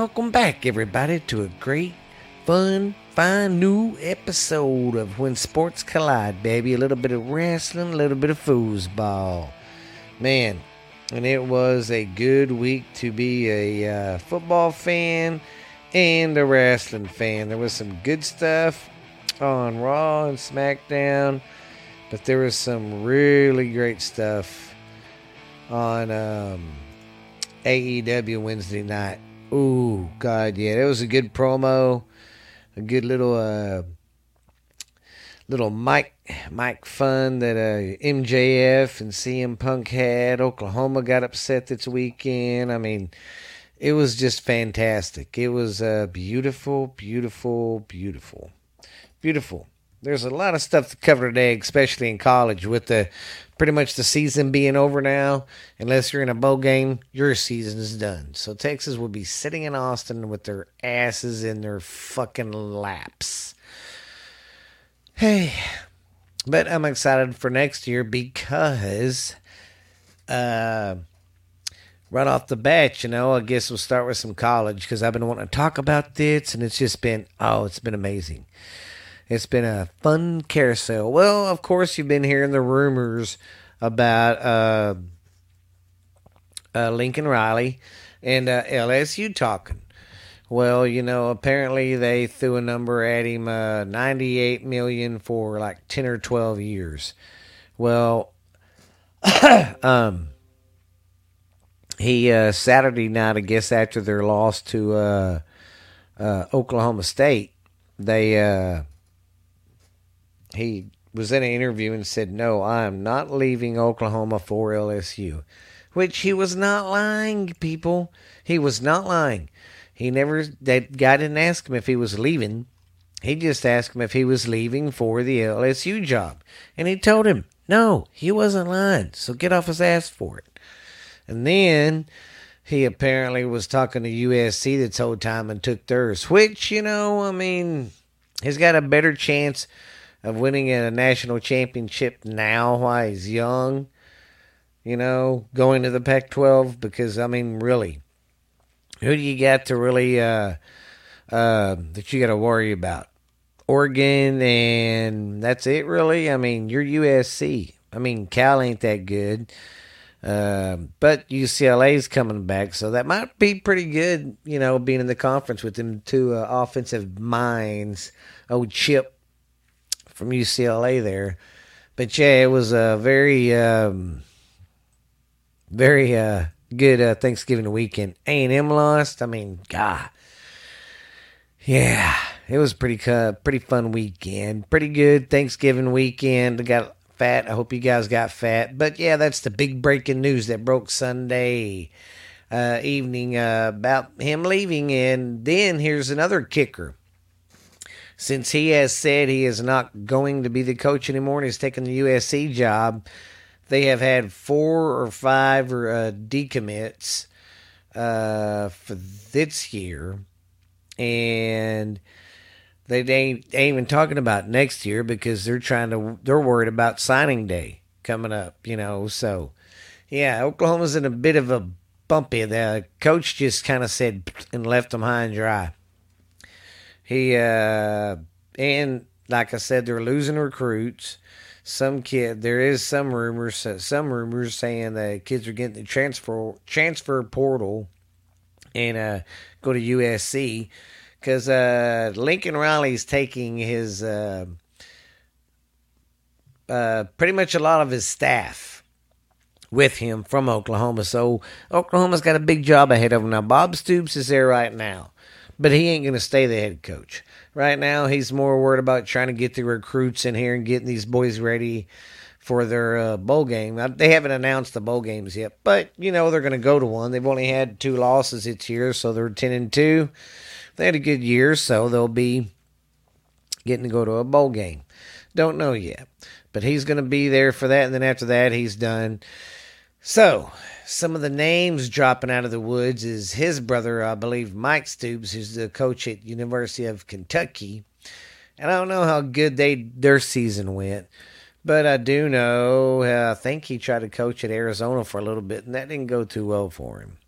welcome back, everybody, to a great, fun, fine new episode of When Sports Collide, baby. A little bit of wrestling, a little bit of foosball. Man, and it was a good week to be a uh, football fan and a wrestling fan. There was some good stuff on Raw and SmackDown, but there was some really great stuff on um, AEW Wednesday night. Ooh, God, yeah, it was a good promo, a good little uh, little Mike Mike fun that uh, MJF and CM Punk had. Oklahoma got upset this weekend. I mean, it was just fantastic. It was uh, beautiful, beautiful, beautiful, beautiful. There's a lot of stuff to cover today, especially in college, with the pretty much the season being over now. Unless you're in a bowl game, your season is done. So Texas will be sitting in Austin with their asses in their fucking laps. Hey, but I'm excited for next year because, uh, right off the bat, you know, I guess we'll start with some college because I've been wanting to talk about this, and it's just been oh, it's been amazing. It's been a fun carousel. Well, of course, you've been hearing the rumors about uh, uh, Lincoln Riley and uh, LSU talking. Well, you know, apparently they threw a number at him, uh, ninety-eight million for like ten or twelve years. Well, um, he uh, Saturday night, I guess, after their loss to uh, uh, Oklahoma State, they uh, he was in an interview and said, "No, I am not leaving Oklahoma for LSU," which he was not lying. People, he was not lying. He never. That guy didn't ask him if he was leaving. He just asked him if he was leaving for the LSU job, and he told him no, he wasn't lying. So get off his ass for it. And then he apparently was talking to USC this whole time and took theirs, which you know, I mean, he's got a better chance of winning a national championship now while he's young, you know, going to the Pac 12 because, I mean, really, who do you got to really, uh, uh, that you got to worry about? Oregon, and that's it, really. I mean, you're USC. I mean, Cal ain't that good. Uh, but UCLA's coming back, so that might be pretty good, you know, being in the conference with them two uh, offensive minds. Oh, Chip from UCLA there. But yeah, it was a very, um, very uh, good uh, Thanksgiving weekend. A and M lost. I mean, God, yeah, it was pretty pretty fun weekend. Pretty good Thanksgiving weekend. I got fat. I hope you guys got fat. But yeah, that's the big breaking news that broke Sunday uh, evening uh, about him leaving. And then here's another kicker since he has said he is not going to be the coach anymore and he's taking the USC job, they have had four or five uh, decommits uh, for this year, and they ain't, ain't even talking about next year because they're trying to they're worried about signing day coming up. You know, so yeah, Oklahoma's in a bit of a bumpy. The coach just kind of said and left them high and dry. He uh, and like I said, they're losing recruits. Some kid, there is some rumors, some rumors saying that kids are getting the transfer transfer portal and uh, go to USC because uh, Lincoln Riley's taking his uh, uh, pretty much a lot of his staff with him from Oklahoma. So Oklahoma's got a big job ahead of him now. Bob Stoops is there right now but he ain't going to stay the head coach. Right now, he's more worried about trying to get the recruits in here and getting these boys ready for their uh, bowl game. Now, they haven't announced the bowl games yet, but you know they're going to go to one. They've only had two losses this year, so they're ten and two. They had a good year, so they'll be getting to go to a bowl game. Don't know yet, but he's going to be there for that, and then after that, he's done. So some of the names dropping out of the woods is his brother, I believe, Mike Stoops, who's the coach at University of Kentucky. And I don't know how good they their season went, but I do know uh, I think he tried to coach at Arizona for a little bit, and that didn't go too well for him.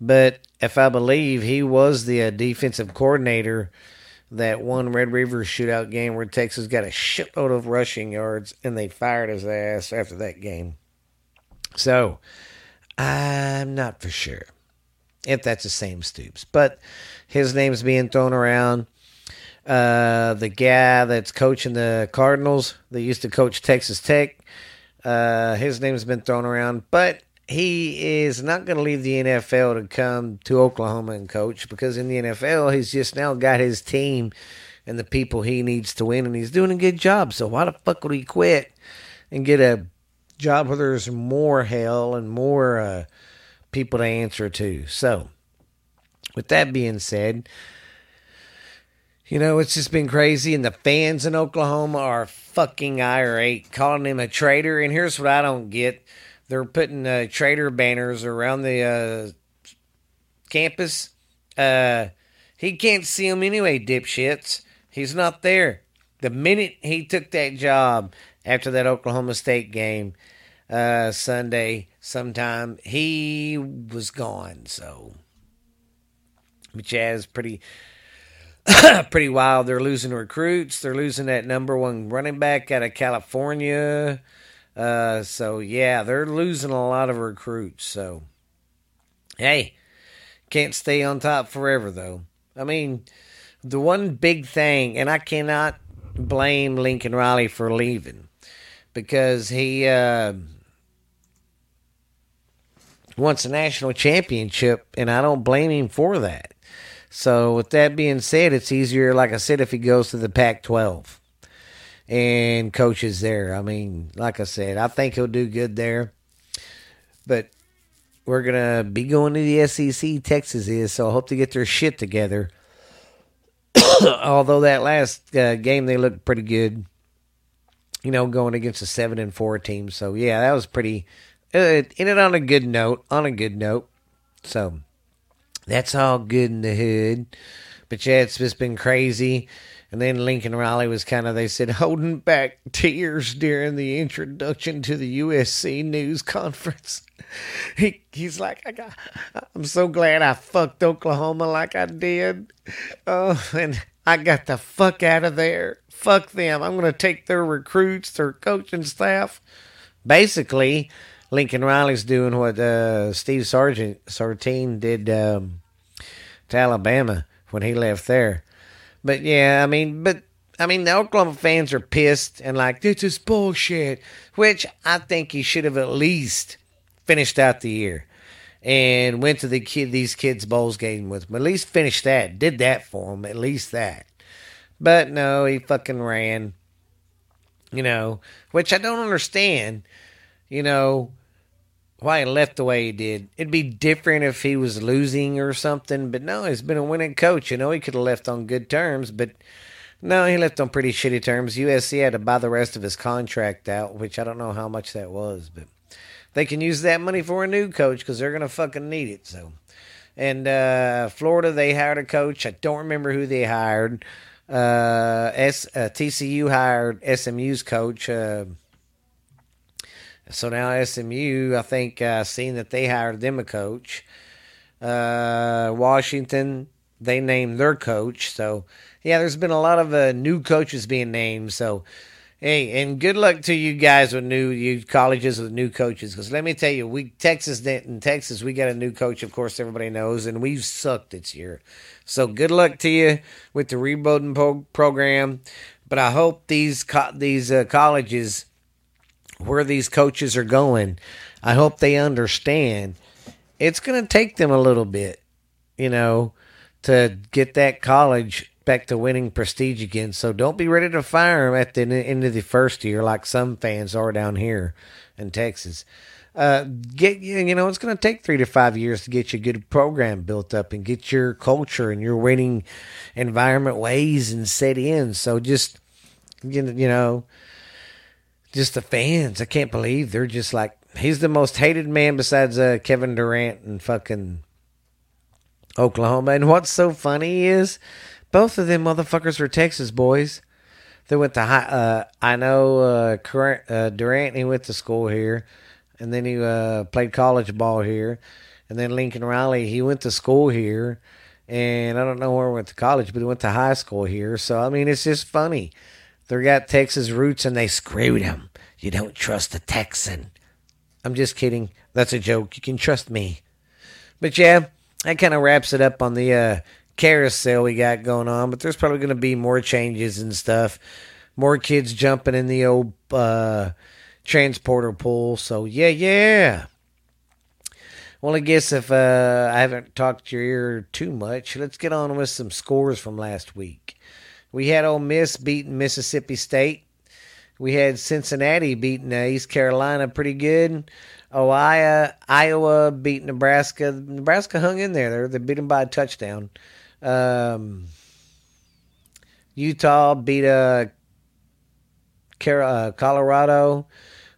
But if I believe he was the uh, defensive coordinator that one Red River shootout game where Texas got a shitload of rushing yards and they fired his ass after that game. So I'm not for sure if that's the same Stoops, but his name's being thrown around. Uh, the guy that's coaching the Cardinals that used to coach Texas Tech, uh, his name's been thrown around, but he is not going to leave the NFL to come to Oklahoma and coach because in the NFL, he's just now got his team and the people he needs to win, and he's doing a good job. So why the fuck would he quit and get a job where there's more hell and more uh, people to answer to? So, with that being said, you know, it's just been crazy, and the fans in Oklahoma are fucking irate, calling him a traitor. And here's what I don't get they're putting uh, traitor banners around the uh, campus. Uh, he can't see them anyway, dipshits. He's not there. The minute he took that job after that Oklahoma State game uh, Sunday, sometime he was gone. So, which is pretty. pretty wild. They're losing recruits. They're losing that number one running back out of California. Uh, so yeah, they're losing a lot of recruits. So hey, can't stay on top forever though. I mean, the one big thing, and I cannot blame Lincoln Riley for leaving because he uh, wants a national championship, and I don't blame him for that. So, with that being said, it's easier, like I said, if he goes to the Pac 12 and coaches there. I mean, like I said, I think he'll do good there. But we're going to be going to the SEC, Texas is, so I hope to get their shit together. Although that last uh, game, they looked pretty good, you know, going against a 7 and 4 team. So, yeah, that was pretty. Uh, it ended on a good note, on a good note. So, that's all good in the hood. But yeah, it's just been crazy. And then Lincoln Riley was kind of, they said, holding back tears during the introduction to the USC news conference. He, he's like, I got, I'm so glad I fucked Oklahoma like I did. Oh, and I got the fuck out of there. Fuck them. I'm going to take their recruits, their coaching staff. Basically, Lincoln Riley's doing what uh, Steve Sargent, Sartain did um, to Alabama when he left there but yeah, I mean, but I mean, the Oklahoma fans are pissed and like, this is bullshit, which I think he should have at least finished out the year and went to the kid, these kids' bowls game with them. At least finished that, did that for him. at least that. But no, he fucking ran, you know, which I don't understand, you know, why he left the way he did. It'd be different if he was losing or something, but no, he's been a winning coach. You know, he could have left on good terms, but no, he left on pretty shitty terms. USC had to buy the rest of his contract out, which I don't know how much that was, but they can use that money for a new coach because they're going to fucking need it. So, and uh, Florida, they hired a coach. I don't remember who they hired. Uh, S, uh, TCU hired SMU's coach. Uh, so now SMU, I think, uh, seeing that they hired them a coach. Uh, Washington, they named their coach. So, yeah, there's been a lot of uh, new coaches being named. So, hey, and good luck to you guys with new you colleges with new coaches. Because let me tell you, we Texas in Texas, we got a new coach. Of course, everybody knows, and we've sucked this year. So, good luck to you with the rebuilding pro- program. But I hope these co- these uh, colleges where these coaches are going, I hope they understand it's going to take them a little bit, you know, to get that college to winning prestige again. So don't be ready to fire them at the end of the first year like some fans are down here in Texas. Uh, get you know it's going to take three to five years to get your good program built up and get your culture and your winning environment ways and set in. So just you know just the fans. I can't believe they're just like he's the most hated man besides uh, Kevin Durant and fucking Oklahoma. And what's so funny is both of them motherfuckers were Texas boys. They went to high. Uh, I know uh, uh, Durant. He went to school here, and then he uh, played college ball here. And then Lincoln Riley, he went to school here. And I don't know where he went to college, but he went to high school here. So, I mean, it's just funny. They got Texas roots and they screwed him. You don't trust a Texan. I'm just kidding. That's a joke. You can trust me. But yeah, that kind of wraps it up on the uh, carousel we got going on. But there's probably going to be more changes and stuff. More kids jumping in the old uh, transporter pool. So yeah, yeah. Well, I guess if uh, I haven't talked your ear too much, let's get on with some scores from last week. We had Ole Miss beating Mississippi State. We had Cincinnati beating uh, East Carolina pretty good. Ohio, Iowa beat Nebraska. Nebraska hung in there. They beat them by a touchdown. Um, Utah beat uh, uh Colorado.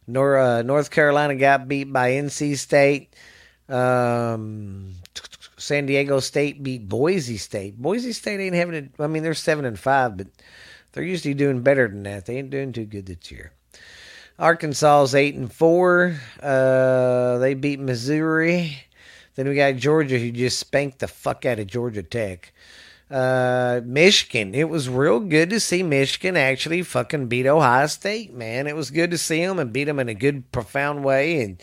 Uh, North Carolina got beat by NC State. Um, San Diego State beat Boise State. Boise State ain't having it. I mean, they're seven and five, but they're usually doing better than that. They ain't doing too good this year. Arkansas's eight and four. Uh, they beat Missouri. Then we got Georgia, who just spanked the fuck out of Georgia Tech. Uh, Michigan. It was real good to see Michigan actually fucking beat Ohio State, man. It was good to see them and beat them in a good, profound way and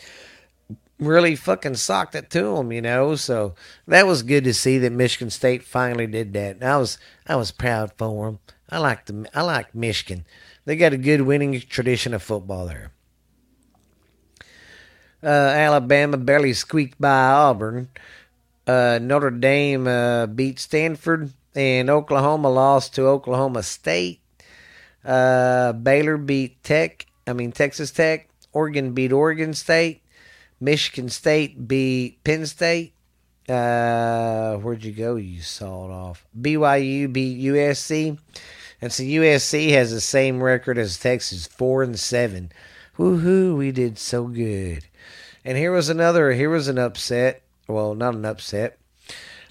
really fucking socked it to them, you know. So that was good to see that Michigan State finally did that. And I was I was proud for them. I like the I like Michigan. They got a good winning tradition of football there. Uh, Alabama barely squeaked by Auburn. Uh, Notre Dame uh, beat Stanford, and Oklahoma lost to Oklahoma State. Uh, Baylor beat Tech. I mean Texas Tech. Oregon beat Oregon State. Michigan State beat Penn State. Uh, where'd you go? You saw it off. BYU beat USC. And so USC has the same record as Texas, four and seven. Woohoo, we did so good. And here was another, here was an upset. Well, not an upset.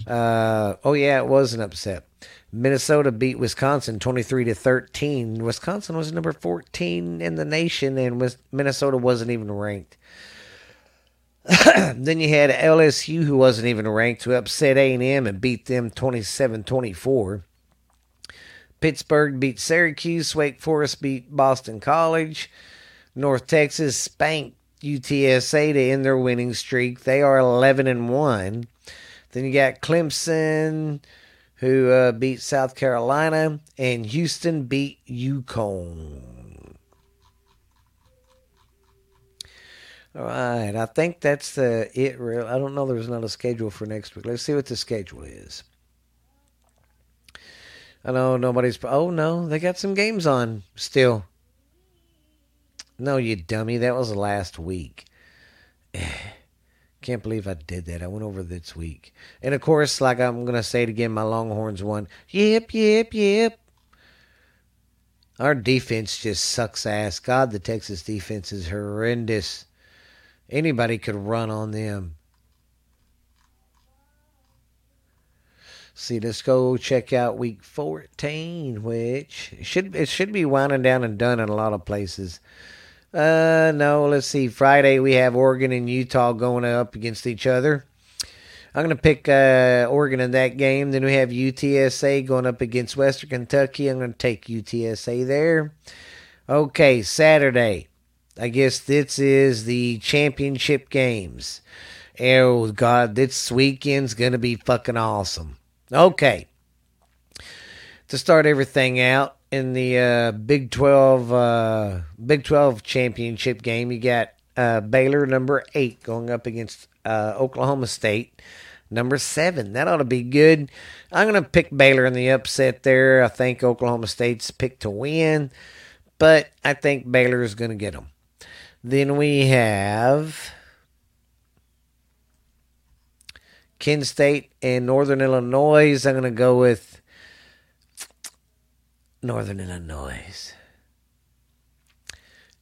Uh, oh yeah, it was an upset. Minnesota beat Wisconsin 23 to 13. Wisconsin was number 14 in the nation and Minnesota wasn't even ranked. then you had LSU who wasn't even ranked who upset A&M and beat them 27-24. Pittsburgh beat Syracuse. Wake Forest beat Boston College. North Texas spanked UTSA to end their winning streak. They are 11 and 1. Then you got Clemson, who uh, beat South Carolina, and Houston beat UConn. All right, I think that's the it. Real, I don't know. There's not a schedule for next week. Let's see what the schedule is. I know nobody's. Oh no, they got some games on still. No, you dummy. That was last week. Can't believe I did that. I went over this week. And of course, like I'm going to say it again, my Longhorns won. Yep, yep, yep. Our defense just sucks ass. God, the Texas defense is horrendous. Anybody could run on them. See, let's go check out week 14, which should it should be winding down and done in a lot of places. Uh, no, let's see. Friday we have Oregon and Utah going up against each other. I'm going to pick uh, Oregon in that game. Then we have UTSA going up against Western Kentucky. I'm going to take UTSA there. Okay, Saturday. I guess this is the championship games. Oh, God, this weekend's going to be fucking awesome. Okay. To start everything out in the uh, Big 12 uh, Big 12 championship game, you got uh, Baylor number 8 going up against uh, Oklahoma State number 7. That ought to be good. I'm going to pick Baylor in the upset there. I think Oklahoma State's picked to win, but I think Baylor is going to get them. Then we have Kent State and Northern Illinois. I'm going to go with Northern Illinois.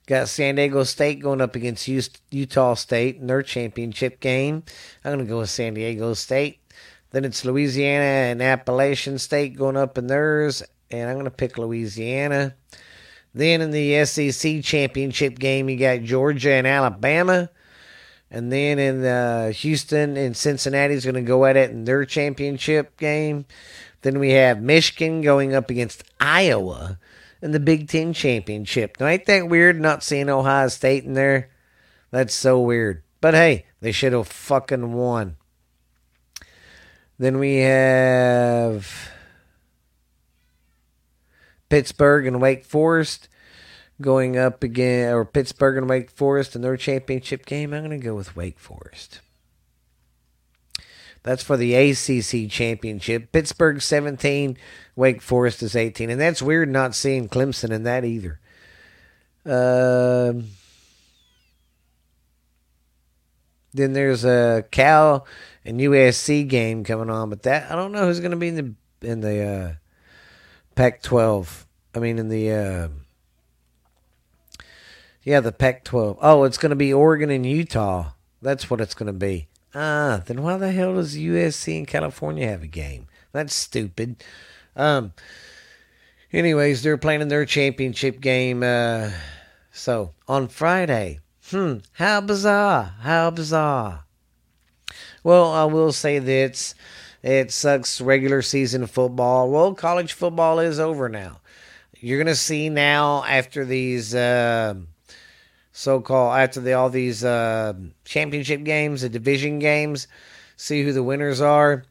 Got San Diego State going up against Utah State in their championship game. I'm going to go with San Diego State. Then it's Louisiana and Appalachian State going up in theirs, and I'm going to pick Louisiana. Then in the SEC championship game, you got Georgia and Alabama. And then in uh, Houston and Cincinnati is going to go at it in their championship game. Then we have Michigan going up against Iowa in the Big Ten championship. Now, ain't that weird not seeing Ohio State in there? That's so weird. But hey, they should have fucking won. Then we have Pittsburgh and Wake Forest going up again, or Pittsburgh and Wake Forest in their championship game. I'm going to go with Wake Forest. That's for the ACC championship. Pittsburgh 17, Wake Forest is 18. And that's weird not seeing Clemson in that either. Um, then there's a Cal and USC game coming on, but that I don't know who's going to be in the in the uh, Pac-12. I mean, in the uh, yeah, the Pac-12. Oh, it's going to be Oregon and Utah. That's what it's going to be. Ah, then why the hell does USC and California have a game? That's stupid. Um. Anyways, they're playing their championship game. Uh, so on Friday. Hmm. How bizarre. How bizarre. Well, I will say this. It sucks regular season football. Well, college football is over now. You're going to see now after these uh, so-called after the, all these uh, championship games, the division games, see who the winners are.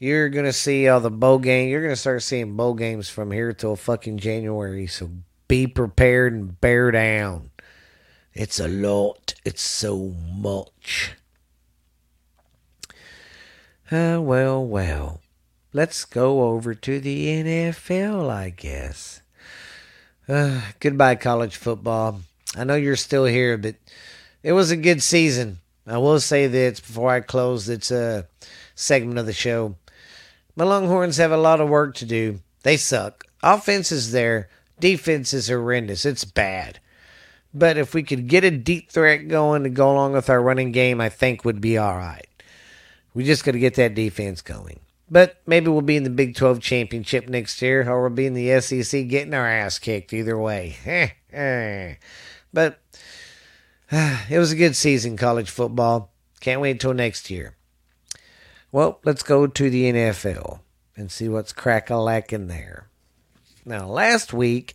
You're gonna see all the bowl game. You're gonna start seeing bowl games from here till fucking January. So be prepared and bear down. It's a lot. It's so much. Uh, well, well. Let's go over to the NFL, I guess. Uh, goodbye, college football. I know you're still here, but it was a good season. I will say this before I close this uh, segment of the show. My Longhorns have a lot of work to do. They suck. Offense is there. Defense is horrendous. It's bad. But if we could get a deep threat going to go along with our running game, I think would be all right. We just got to get that defense going. But maybe we'll be in the Big 12 championship next year, or we'll be in the SEC getting our ass kicked either way. but it was a good season, college football. Can't wait until next year. Well, let's go to the NFL and see what's crack a lacking there. Now, last week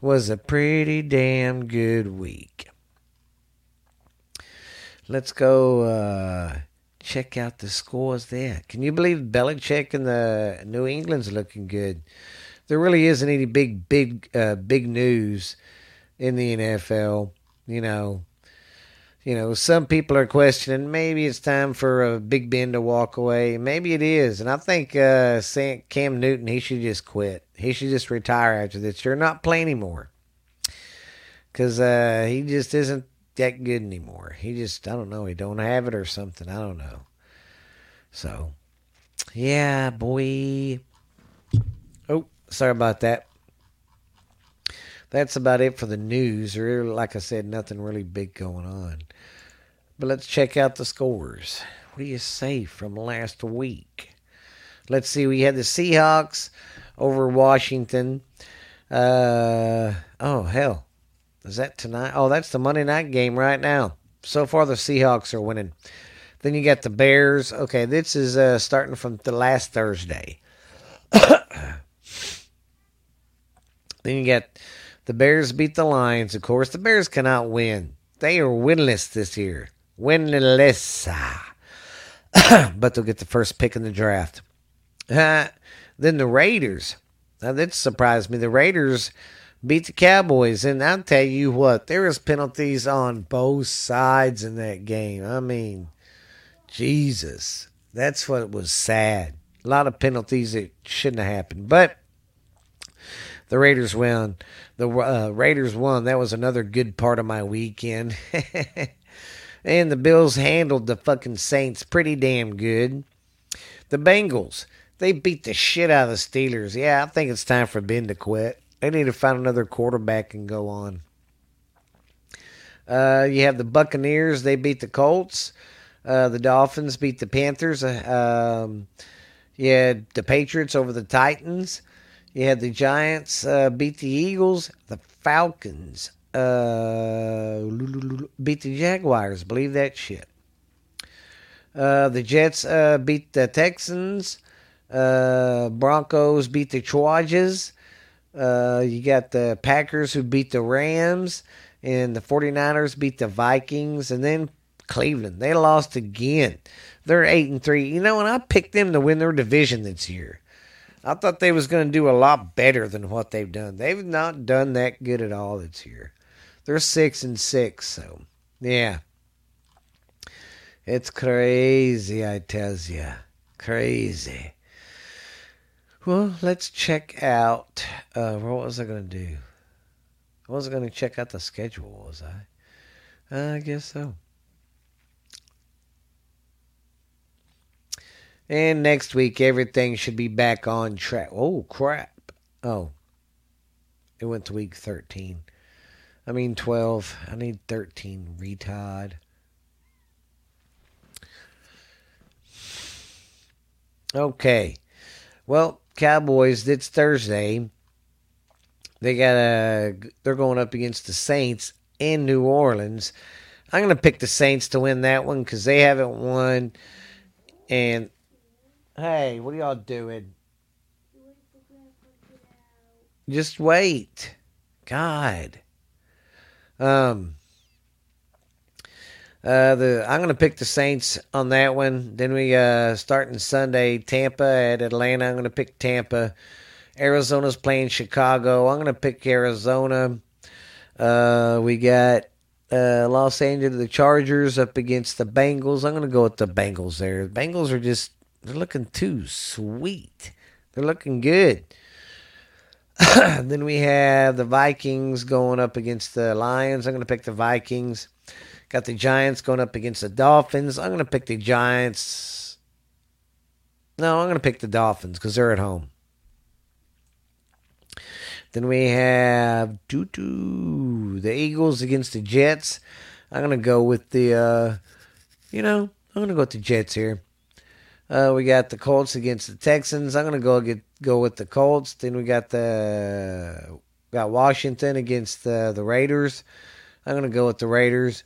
was a pretty damn good week. Let's go uh, check out the scores there. Can you believe Belichick and the New England's looking good? There really isn't any big, big, uh, big news in the NFL. You know, you know, some people are questioning maybe it's time for a Big Ben to walk away. Maybe it is, and I think uh, Cam Newton he should just quit. He should just retire after this year, not play anymore, because uh, he just isn't that good anymore. He just I don't know, he don't have it or something. I don't know. So, yeah, boy. Oh, sorry about that that's about it for the news. Or like I said, nothing really big going on. But let's check out the scores. What do you say from last week? Let's see. We had the Seahawks over Washington. Uh, oh hell, is that tonight? Oh, that's the Monday night game right now. So far, the Seahawks are winning. Then you got the Bears. Okay, this is uh, starting from the last Thursday. then you got the Bears beat the Lions. Of course, the Bears cannot win. They are winless this year. Winless. but they'll get the first pick in the draft. Uh, then the Raiders. Now, that surprised me. The Raiders beat the Cowboys. And I'll tell you what, there was penalties on both sides in that game. I mean, Jesus. That's what was sad. A lot of penalties that shouldn't have happened. But the Raiders won. The uh, Raiders won. That was another good part of my weekend. and the Bills handled the fucking Saints pretty damn good. The Bengals, they beat the shit out of the Steelers. Yeah, I think it's time for Ben to quit. They need to find another quarterback and go on. Uh, you have the Buccaneers. They beat the Colts. Uh, the Dolphins beat the Panthers. Uh, um, you had the Patriots over the Titans. You had the Giants uh, beat the Eagles. The Falcons uh, beat the Jaguars. Believe that shit. Uh, the Jets uh, beat the Texans. Uh, Broncos beat the Chargers. Uh, you got the Packers who beat the Rams. And the 49ers beat the Vikings. And then Cleveland. They lost again. They're 8 and 3. You know, and I picked them to win their division this year. I thought they was going to do a lot better than what they've done. They've not done that good at all this year. They're 6 and 6, so yeah. It's crazy, I tells you. Crazy. Well, let's check out. Uh, what was I going to do? I was going to check out the schedule, was I? Uh, I guess so. And next week, everything should be back on track. Oh, crap. Oh. It went to week 13. I mean, 12. I need 13. Retard. Okay. Well, Cowboys, it's Thursday. They got a. They're going up against the Saints in New Orleans. I'm going to pick the Saints to win that one because they haven't won. And hey, what are y'all doing? Just wait. God. Um. Uh, the I'm gonna pick the Saints on that one. Then we uh starting Sunday, Tampa at Atlanta. I'm gonna pick Tampa. Arizona's playing Chicago. I'm gonna pick Arizona. Uh, we got uh, Los Angeles, the Chargers up against the Bengals. I'm gonna go with the Bengals there. The Bengals are just they're looking too sweet. They're looking good. then we have the Vikings going up against the Lions. I'm gonna pick the Vikings. Got the Giants going up against the Dolphins. I'm going to pick the Giants. No, I'm going to pick the Dolphins because they're at home. Then we have doo doo the Eagles against the Jets. I'm going to go with the, uh, you know, I'm going to go with the Jets here. Uh, we got the Colts against the Texans. I'm to go get go with the Colts. Then we got the got Washington against the the Raiders. I'm to go with the Raiders.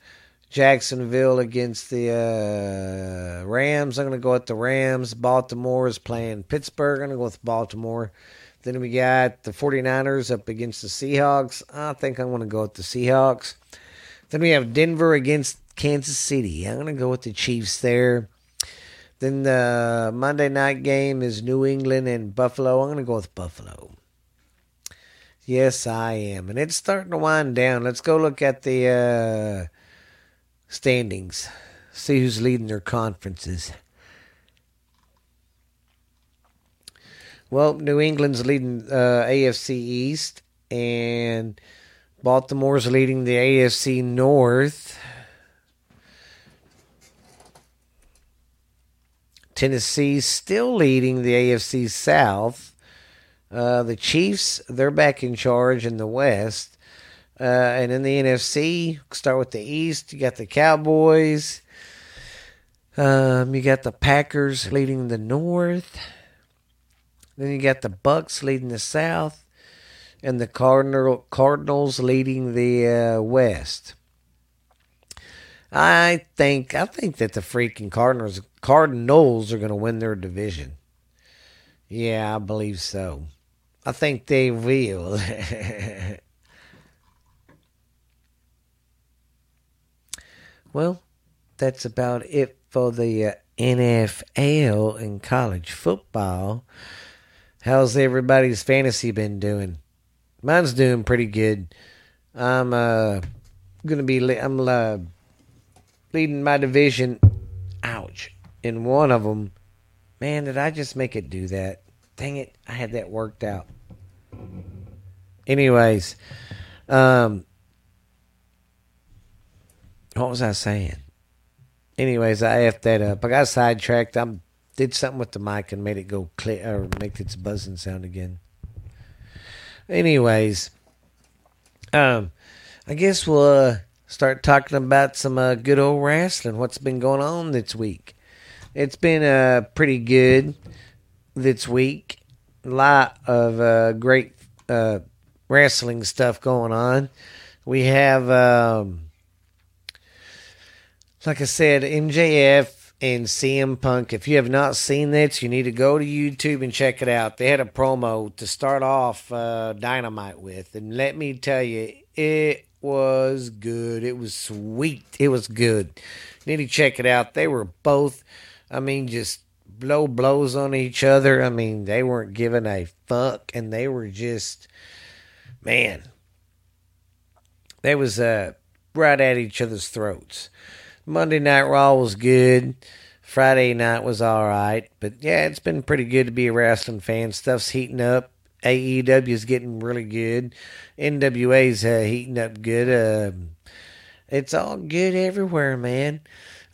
Jacksonville against the uh, Rams. I'm to go with the Rams. Baltimore is playing Pittsburgh. I'm to go with Baltimore. Then we got the 49ers up against the Seahawks. I think I'm to go with the Seahawks. Then we have Denver against Kansas City. I'm to go with the Chiefs there. Then the Monday night game is New England and Buffalo. I'm going to go with Buffalo. Yes, I am. And it's starting to wind down. Let's go look at the. Uh, standings. See who's leading their conferences. Well, New England's leading uh, AFC East, and Baltimore's leading the AFC North. Tennessee's still leading the AFC South. Uh, the Chiefs, they're back in charge in the West. Uh, and in the NFC, start with the East. You got the Cowboys. Um, you got the Packers leading the North. Then you got the Bucks leading the South, and the Cardinal Cardinals leading the uh, West. I think I think that the freaking Cardinals Cardinals are going to win their division. Yeah, I believe so. I think they will. Well, that's about it for the uh, NFL and college football. How's everybody's fantasy been doing? Mine's doing pretty good. I'm uh gonna be I'm uh, leading my division. Ouch! In one of them, man, did I just make it do that? Dang it! I had that worked out. Anyways, um, what was I saying? Anyways, I effed that up. I got sidetracked. I did something with the mic and made it go clear or make its buzzing sound again. Anyways, um, I guess we'll uh, start talking about some uh, good old wrestling. What's been going on this week? It's been uh, pretty good this week. A lot of uh, great uh, wrestling stuff going on. We have. Um, like I said, MJF and CM Punk. If you have not seen this, you need to go to YouTube and check it out. They had a promo to start off uh, Dynamite with, and let me tell you, it was good. It was sweet. It was good. You need to check it out. They were both, I mean, just blow blows on each other. I mean, they weren't giving a fuck, and they were just, man, they was uh, right at each other's throats. Monday Night Raw was good. Friday night was all right, but yeah, it's been pretty good to be a wrestling fan. Stuff's heating up. AEW is getting really good. NWA's uh, heating up good. Uh, it's all good everywhere, man.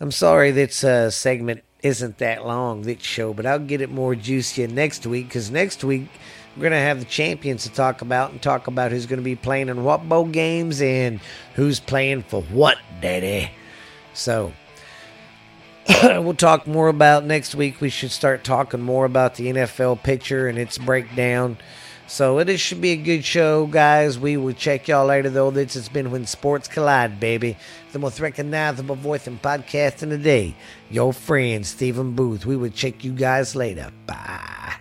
I'm sorry this uh, segment isn't that long, this show, but I'll get it more juicy next week because next week we're going to have the champions to talk about and talk about who's going to be playing in what bowl games and who's playing for what, Daddy. So we'll talk more about next week. We should start talking more about the NFL picture and its breakdown. So it is, should be a good show, guys. We will check y'all later, though. This has been When Sports Collide, baby. The most recognizable voice in podcasting today. Your friend, Stephen Booth. We will check you guys later. Bye.